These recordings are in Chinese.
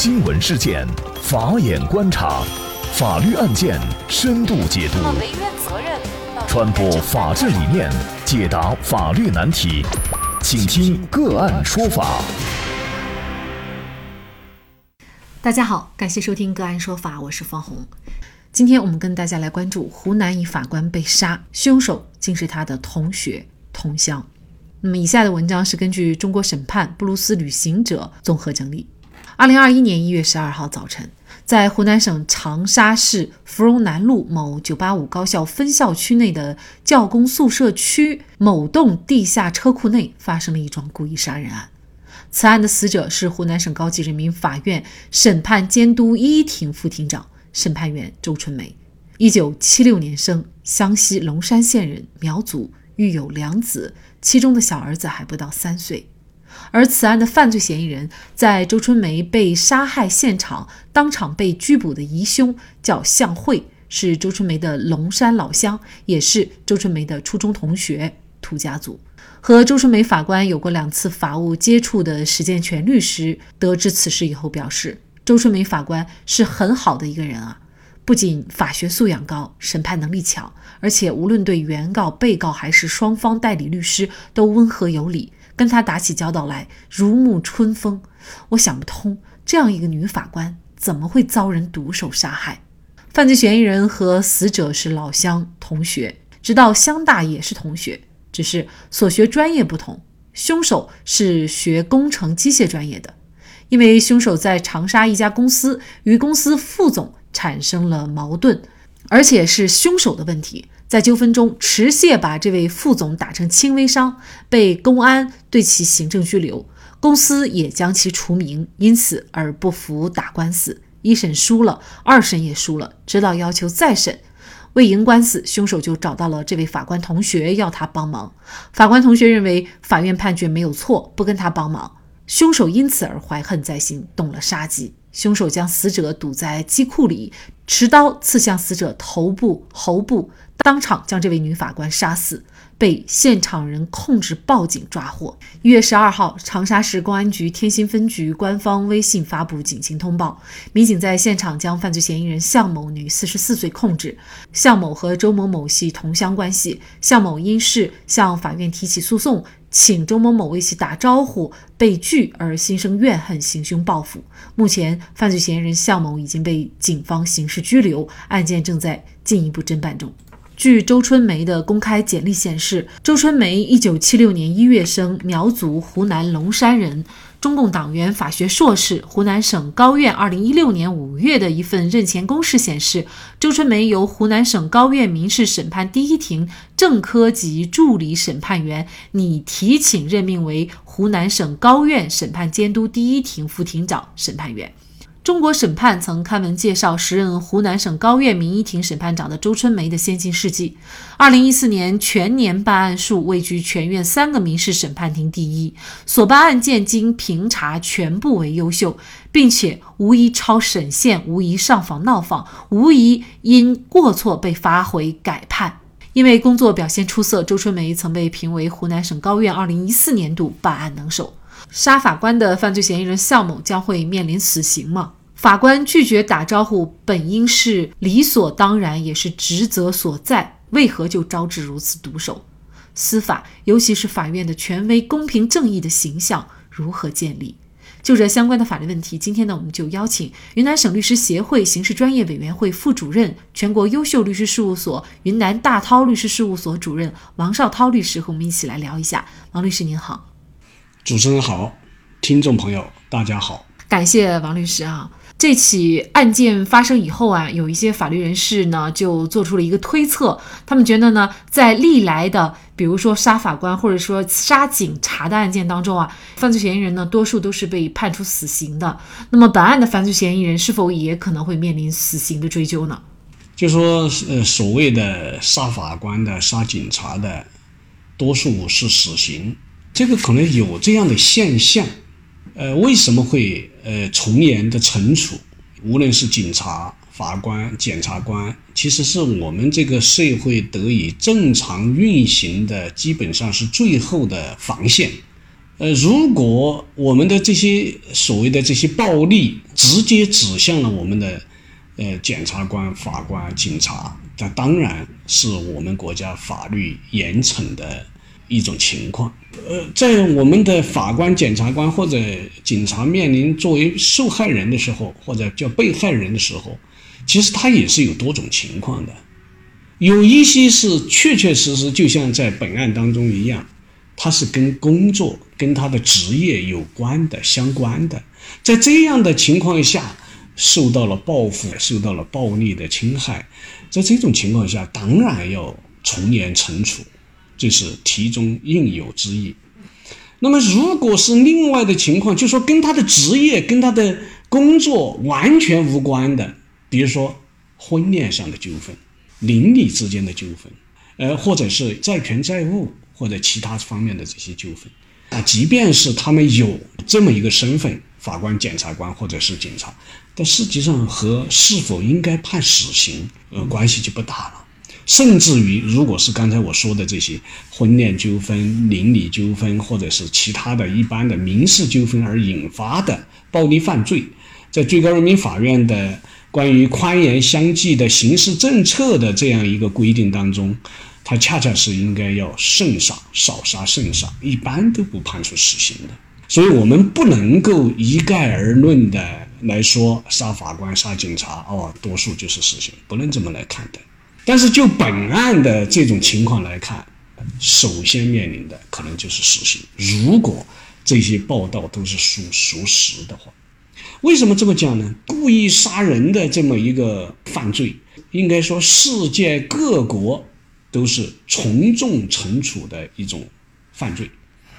新闻事件，法眼观察，法律案件深度解读，传播法治理念，解答法律难题，请听个案说法。大家好，感谢收听个案说法，我是方红。今天我们跟大家来关注湖南一法官被杀，凶手竟是他的同学同乡。那么，以下的文章是根据中国审判布鲁斯旅行者综合整理。二零二一年一月十二号早晨，在湖南省长沙市芙蓉南路某九八五高校分校区内的教工宿舍区某栋地下车库内，发生了一桩故意杀人案。此案的死者是湖南省高级人民法院审判监督一庭副庭长、审判员周春梅，一九七六年生，湘西龙山县人，苗族，育有两子。其中的小儿子还不到三岁，而此案的犯罪嫌疑人在周春梅被杀害现场当场被拘捕的疑凶叫向慧，是周春梅的龙山老乡，也是周春梅的初中同学，土家族。和周春梅法官有过两次法务接触的史建全律师得知此事以后表示，周春梅法官是很好的一个人啊。不仅法学素养高，审判能力强，而且无论对原告、被告还是双方代理律师都温和有礼，跟他打起交道来如沐春风。我想不通，这样一个女法官怎么会遭人毒手杀害？犯罪嫌疑人和死者是老乡同学，直到乡大也是同学，只是所学专业不同。凶手是学工程机械专业的，因为凶手在长沙一家公司与公司副总。产生了矛盾，而且是凶手的问题。在纠纷中，持械把这位副总打成轻微伤，被公安对其行政拘留，公司也将其除名，因此而不服打官司。一审输了，二审也输了，直到要求再审，为赢官司，凶手就找到了这位法官同学要他帮忙。法官同学认为法院判决没有错，不跟他帮忙，凶手因此而怀恨在心，动了杀机。凶手将死者堵在机库里，持刀刺向死者头部、喉部，当场将这位女法官杀死，被现场人控制报警抓获。一月十二号，长沙市公安局天心分局官方微信发布警情通报，民警在现场将犯罪嫌疑人向某女，四十四岁，控制。向某和周某某系同乡关系，向某因事向法院提起诉讼。请周某某为其打招呼被拒而心生怨恨，行凶报复。目前，犯罪嫌疑人向某已经被警方刑事拘留，案件正在进一步侦办中。据周春梅的公开简历显示，周春梅一九七六年一月生，苗族，湖南龙山人。中共党员、法学硕士。湖南省高院二零一六年五月的一份任前公示显示，周春梅由湖南省高院民事审判第一庭正科级助理审判员拟提请任命为湖南省高院审判监督第一庭副庭长、审判员。中国审判曾刊文介绍时任湖南省高院民一庭审判长的周春梅的先进事迹。二零一四年全年办案数位居全院三个民事审判庭第一，所办案件经评查全部为优秀，并且无一超审限，无一上访闹访，无一因过错被发回改判。因为工作表现出色，周春梅曾被评为湖南省高院二零一四年度办案能手。杀法官的犯罪嫌疑人向某将会面临死刑吗？法官拒绝打招呼，本应是理所当然，也是职责所在，为何就招致如此毒手？司法，尤其是法院的权威、公平、正义的形象如何建立？就这相关的法律问题，今天呢，我们就邀请云南省律师协会刑事专业委员会副主任、全国优秀律师事务所云南大韬律师事务所主任王绍涛律师和我们一起来聊一下。王律师您好，主持人好，听众朋友大家好，感谢王律师啊。这起案件发生以后啊，有一些法律人士呢就做出了一个推测，他们觉得呢，在历来的比如说杀法官或者说杀警察的案件当中啊，犯罪嫌疑人呢多数都是被判处死刑的。那么本案的犯罪嫌疑人是否也可能会面临死刑的追究呢？就说呃，所谓的杀法官的、杀警察的，多数是死刑，这个可能有这样的现象。呃，为什么会呃从严的惩处？无论是警察、法官、检察官，其实是我们这个社会得以正常运行的，基本上是最后的防线。呃，如果我们的这些所谓的这些暴力直接指向了我们的呃检察官、法官、警察，那当然是我们国家法律严惩的一种情况。呃，在我们的法官、检察官或者警察面临作为受害人的时候，或者叫被害人的时候，其实他也是有多种情况的。有一些是确确实实，就像在本案当中一样。他是跟工作、跟他的职业有关的、相关的，在这样的情况下，受到了报复、受到了暴力的侵害，在这种情况下，当然要从严惩处，这是题中应有之义。那么，如果是另外的情况，就说跟他的职业、跟他的工作完全无关的，比如说婚恋上的纠纷、邻里之间的纠纷，呃，或者是债权债务。或者其他方面的这些纠纷，啊，即便是他们有这么一个身份，法官、检察官或者是警察，但实际上和是否应该判死刑，呃，关系就不大了。甚至于，如果是刚才我说的这些婚恋纠纷、邻里纠纷，或者是其他的一般的民事纠纷而引发的暴力犯罪，在最高人民法院的关于宽严相济的刑事政策的这样一个规定当中。它恰恰是应该要慎杀，少杀慎杀，一般都不判处死刑的。所以，我们不能够一概而论的来说，杀法官、杀警察，哦，多数就是死刑，不能这么来看待。但是，就本案的这种情况来看，首先面临的可能就是死刑。如果这些报道都是属属实的话，为什么这么讲呢？故意杀人的这么一个犯罪，应该说世界各国。都是从重惩处的一种犯罪。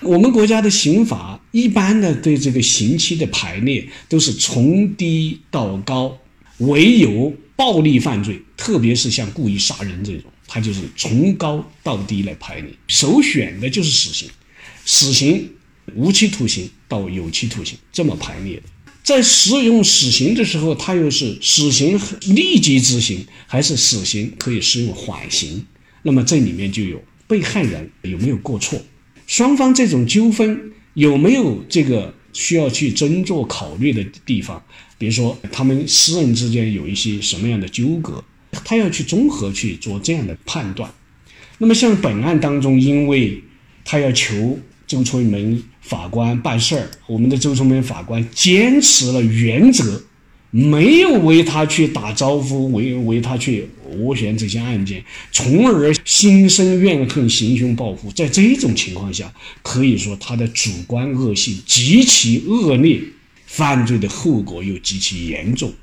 我们国家的刑法一般的对这个刑期的排列都是从低到高，唯有暴力犯罪，特别是像故意杀人这种，它就是从高到低来排列。首选的就是死刑，死刑、无期徒刑到有期徒刑这么排列的。在使用死刑的时候，它又是死刑立即执行，还是死刑可以适用缓刑？那么这里面就有被害人有没有过错，双方这种纠纷有没有这个需要去斟酌考虑的地方？比如说他们私人之间有一些什么样的纠葛，他要去综合去做这样的判断。那么像本案当中，因为他要求周春梅法官办事儿，我们的周春梅法官坚持了原则。没有为他去打招呼，为为他去斡旋这些案件，从而心生怨恨、行凶报复。在这种情况下，可以说他的主观恶性极其恶劣，犯罪的后果又极其严重，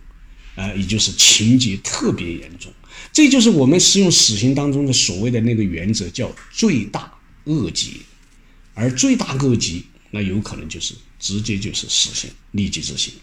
啊，也就是情节特别严重。这就是我们适用死刑当中的所谓的那个原则，叫罪大恶极。而罪大恶极，那有可能就是直接就是死刑，立即执行。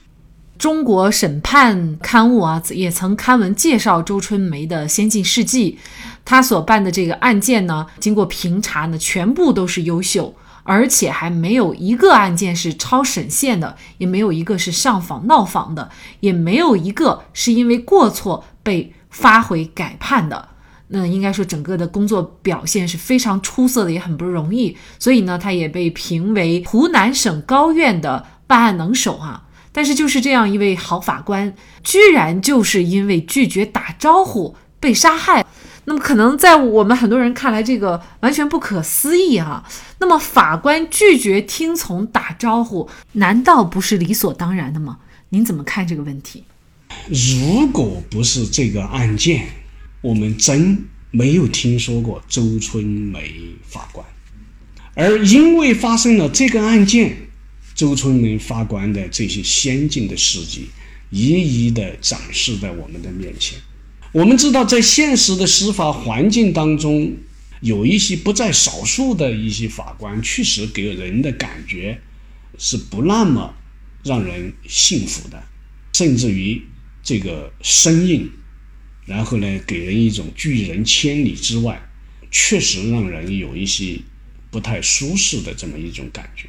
中国审判刊物啊，也曾刊文介绍周春梅的先进事迹。他所办的这个案件呢，经过评查呢，全部都是优秀，而且还没有一个案件是超审线的，也没有一个是上访闹访的，也没有一个是因为过错被发回改判的。那应该说，整个的工作表现是非常出色的，也很不容易。所以呢，他也被评为湖南省高院的办案能手啊。但是就是这样一位好法官，居然就是因为拒绝打招呼被杀害。那么可能在我们很多人看来，这个完全不可思议啊。那么法官拒绝听从打招呼，难道不是理所当然的吗？您怎么看这个问题？如果不是这个案件，我们真没有听说过周春梅法官，而因为发生了这个案件。周春梅法官的这些先进的事迹，一一的展示在我们的面前。我们知道，在现实的司法环境当中，有一些不在少数的一些法官，确实给人的感觉是不那么让人信服的，甚至于这个生硬，然后呢，给人一种拒人千里之外，确实让人有一些不太舒适的这么一种感觉。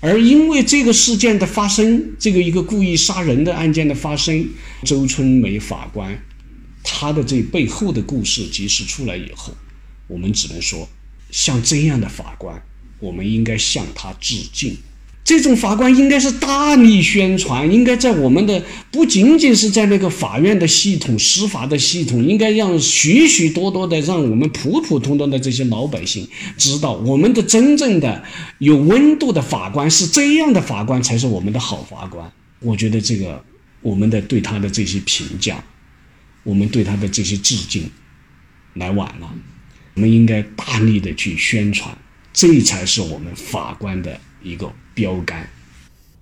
而因为这个事件的发生，这个一个故意杀人的案件的发生，周春梅法官，他的这背后的故事及时出来以后，我们只能说，像这样的法官，我们应该向他致敬。这种法官应该是大力宣传，应该在我们的不仅仅是在那个法院的系统、司法的系统，应该让许许多多的让我们普普通通的这些老百姓知道，我们的真正的有温度的法官是这样的法官才是我们的好法官。我觉得这个我们的对他的这些评价，我们对他的这些致敬，来晚了。我们应该大力的去宣传，这才是我们法官的一个。标杆，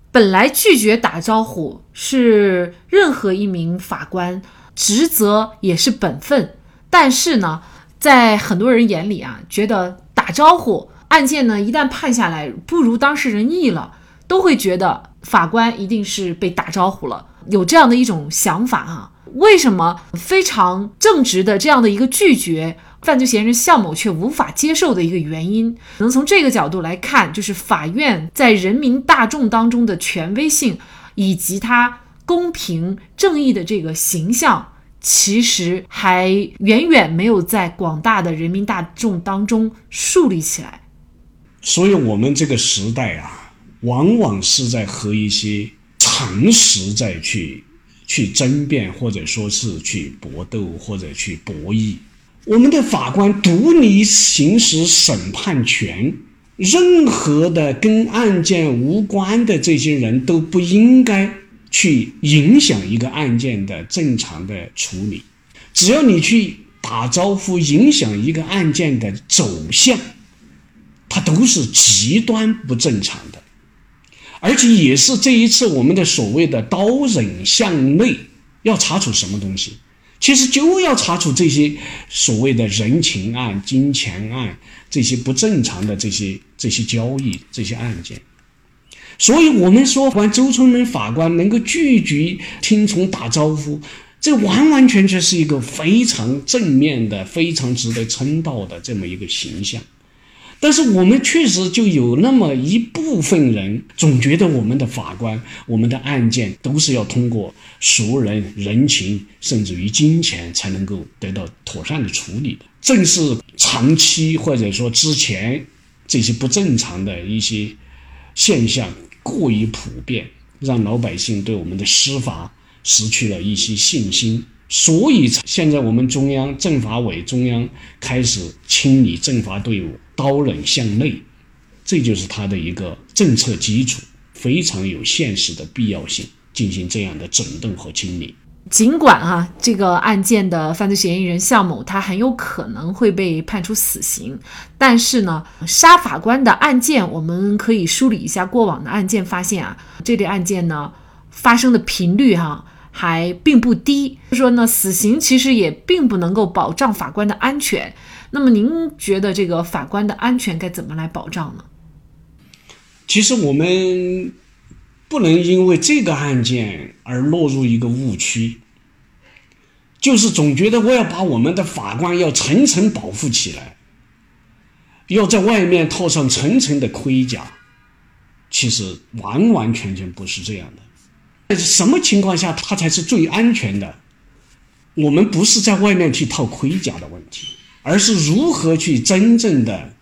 本来拒绝打招呼是任何一名法官职责也是本分，但是呢，在很多人眼里啊，觉得打招呼案件呢一旦判下来不如当事人意了，都会觉得法官一定是被打招呼了，有这样的一种想法啊。为什么非常正直的这样的一个拒绝？犯罪嫌疑人向某却无法接受的一个原因，能从这个角度来看，就是法院在人民大众当中的权威性，以及它公平正义的这个形象，其实还远远没有在广大的人民大众当中树立起来。所以，我们这个时代啊，往往是在和一些常识在去去争辩，或者说是去搏斗，或者去博弈。我们的法官独立行使审判权，任何的跟案件无关的这些人都不应该去影响一个案件的正常的处理。只要你去打招呼，影响一个案件的走向，它都是极端不正常的，而且也是这一次我们的所谓的刀刃向内要查处什么东西。其实就要查处这些所谓的人情案、金钱案这些不正常的这些这些交易这些案件，所以我们说，完周春梅法官能够拒绝听从打招呼，这完完全全是一个非常正面的、非常值得称道的这么一个形象。但是我们确实就有那么一部分人，总觉得我们的法官、我们的案件都是要通过熟人、人情，甚至于金钱才能够得到妥善的处理的。正是长期或者说之前这些不正常的一些现象过于普遍，让老百姓对我们的司法失去了一些信心。所以现在我们中央政法委中央开始清理政法队伍。刀刃向内，这就是它的一个政策基础，非常有现实的必要性，进行这样的整顿和清理。尽管啊，这个案件的犯罪嫌疑人向某他很有可能会被判处死刑，但是呢，杀法官的案件，我们可以梳理一下过往的案件，发现啊，这类案件呢发生的频率哈还并不低。说呢，死刑其实也并不能够保障法官的安全。那么您觉得这个法官的安全该怎么来保障呢？其实我们不能因为这个案件而落入一个误区，就是总觉得我要把我们的法官要层层保护起来，要在外面套上层层的盔甲，其实完完全全不是这样的。什么情况下他才是最安全的？我们不是在外面去套盔甲的问题。而是如何去真正的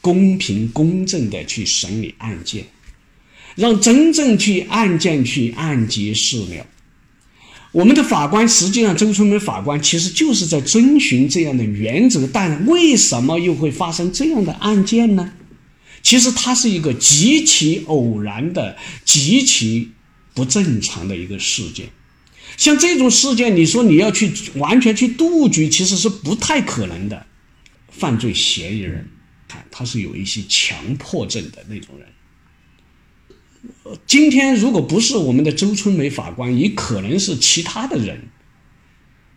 公平公正的去审理案件，让真正去案件去案结事了。我们的法官实际上，周春梅法官其实就是在遵循这样的原则，但为什么又会发生这样的案件呢？其实它是一个极其偶然的、极其不正常的一个事件。像这种事件，你说你要去完全去杜绝，其实是不太可能的。犯罪嫌疑人，看他是有一些强迫症的那种人。今天如果不是我们的周春梅法官，也可能是其他的人。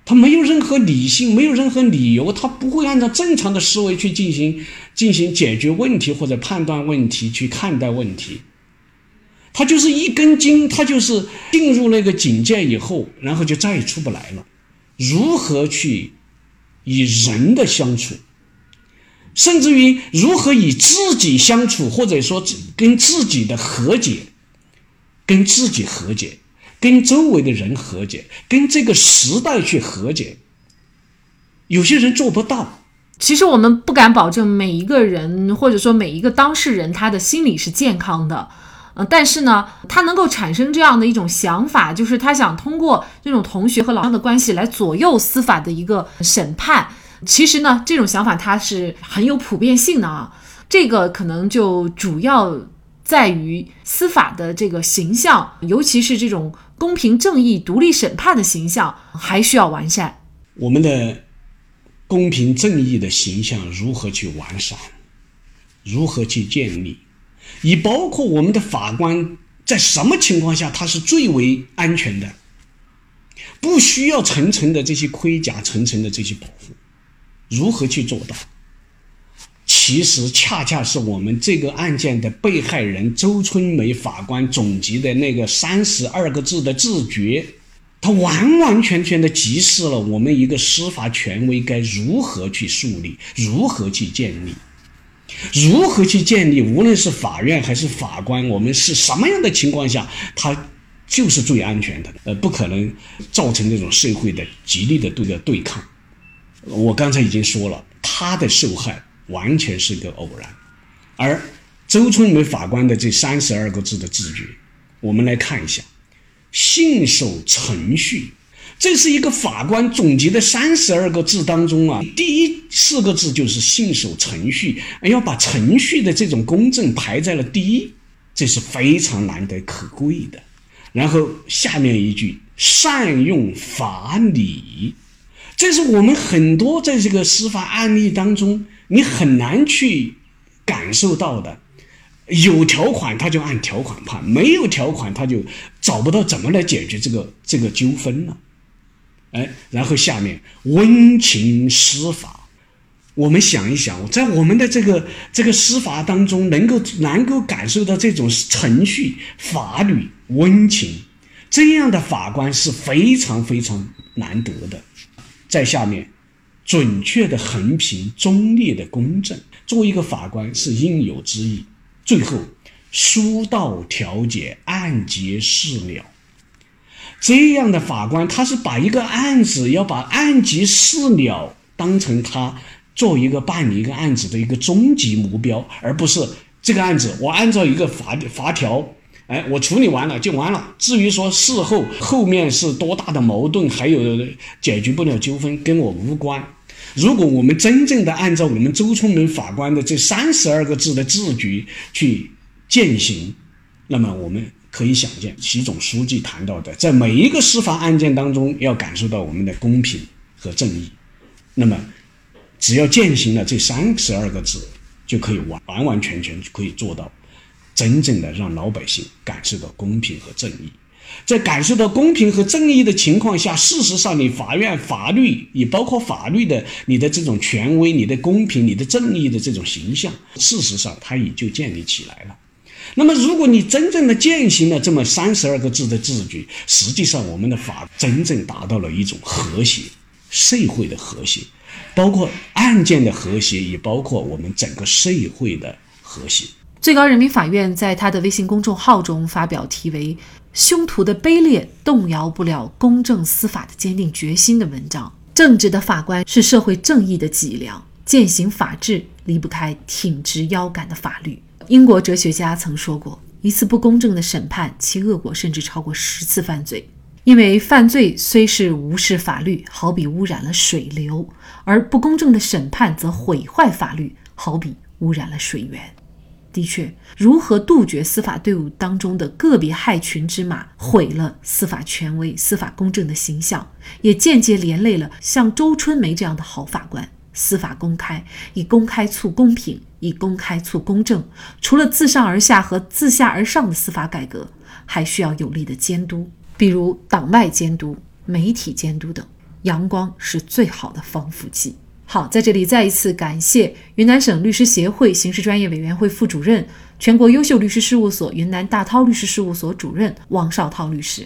他没有任何理性，没有任何理由，他不会按照正常的思维去进行进行解决问题或者判断问题去看待问题。他就是一根筋，他就是进入那个境界以后，然后就再也出不来了。如何去与人的相处，甚至于如何与自己相处，或者说跟自己的和解，跟自己和解，跟周围的人和解，跟这个时代去和解，有些人做不到，其实我们不敢保证每一个人或者说每一个当事人他的心理是健康的，但是呢，他能够产生这样的一种想法，就是他想通过这种同学和老师的关系来左右司法的一个审判。其实呢，这种想法它是很有普遍性的啊。这个可能就主要在于司法的这个形象，尤其是这种公平正义、独立审判的形象，还需要完善。我们的。公平正义的形象如何去完善？如何去建立？以包括我们的法官在什么情况下他是最为安全的？不需要层层的这些盔甲，层层的这些保护，如何去做到？其实恰恰是我们这个案件的被害人周春梅法官总结的那个三十二个字的自觉。它完完全全的揭示了我们一个司法权威该如何去树立，如何去建立，如何去建立。无论是法院还是法官，我们是什么样的情况下，他就是最安全的。呃，不可能造成这种社会的极力的对的对抗。我刚才已经说了，他的受害完全是个偶然，而周春梅法官的这三十二个字的自觉，我们来看一下。信守程序，这是一个法官总结的三十二个字当中啊，第一四个字就是信守程序，要把程序的这种公正排在了第一，这是非常难得可贵的。然后下面一句善用法理，这是我们很多在这个司法案例当中你很难去感受到的。有条款他就按条款判，没有条款他就找不到怎么来解决这个这个纠纷了。哎，然后下面温情司法，我们想一想，在我们的这个这个司法当中，能够能够感受到这种程序、法律温情，这样的法官是非常非常难得的。在下面，准确的横评，中立的公正，作为一个法官是应有之义。最后，书到调解，案结事了。这样的法官，他是把一个案子要把案结事了当成他做一个办理一个案子的一个终极目标，而不是这个案子我按照一个法法条，哎，我处理完了就完了。至于说事后后面是多大的矛盾，还有解决不了纠纷，跟我无关。如果我们真正的按照我们周春梅法官的这三十二个字的字句去践行，那么我们可以想见，习总书记谈到的，在每一个司法案件当中要感受到我们的公平和正义，那么只要践行了这三十二个字，就可以完完完全全可以做到真正的让老百姓感受到公平和正义。在感受到公平和正义的情况下，事实上，你法院法律也包括法律的你的这种权威、你的公平、你的正义的这种形象，事实上它也就建立起来了。那么，如果你真正的践行了这么三十二个字的字句，实际上我们的法真正达到了一种和谐，社会的和谐，包括案件的和谐，也包括我们整个社会的和谐。最高人民法院在他的微信公众号中发表题为。凶徒的卑劣动摇不了公正司法的坚定决心的文章。正直的法官是社会正义的脊梁，践行法治离不开挺直腰杆的法律。英国哲学家曾说过：“一次不公正的审判，其恶果甚至超过十次犯罪。因为犯罪虽是无视法律，好比污染了水流；而不公正的审判则毁坏法律，好比污染了水源。”的确，如何杜绝司法队伍当中的个别害群之马，毁了司法权威、司法公正的形象，也间接连累了像周春梅这样的好法官。司法公开，以公开促公平，以公开促公正。除了自上而下和自下而上的司法改革，还需要有力的监督，比如党外监督、媒体监督等。阳光是最好的防腐剂。好，在这里再一次感谢云南省律师协会刑事专业委员会副主任、全国优秀律师事务所云南大韬律师事务所主任王绍涛律师。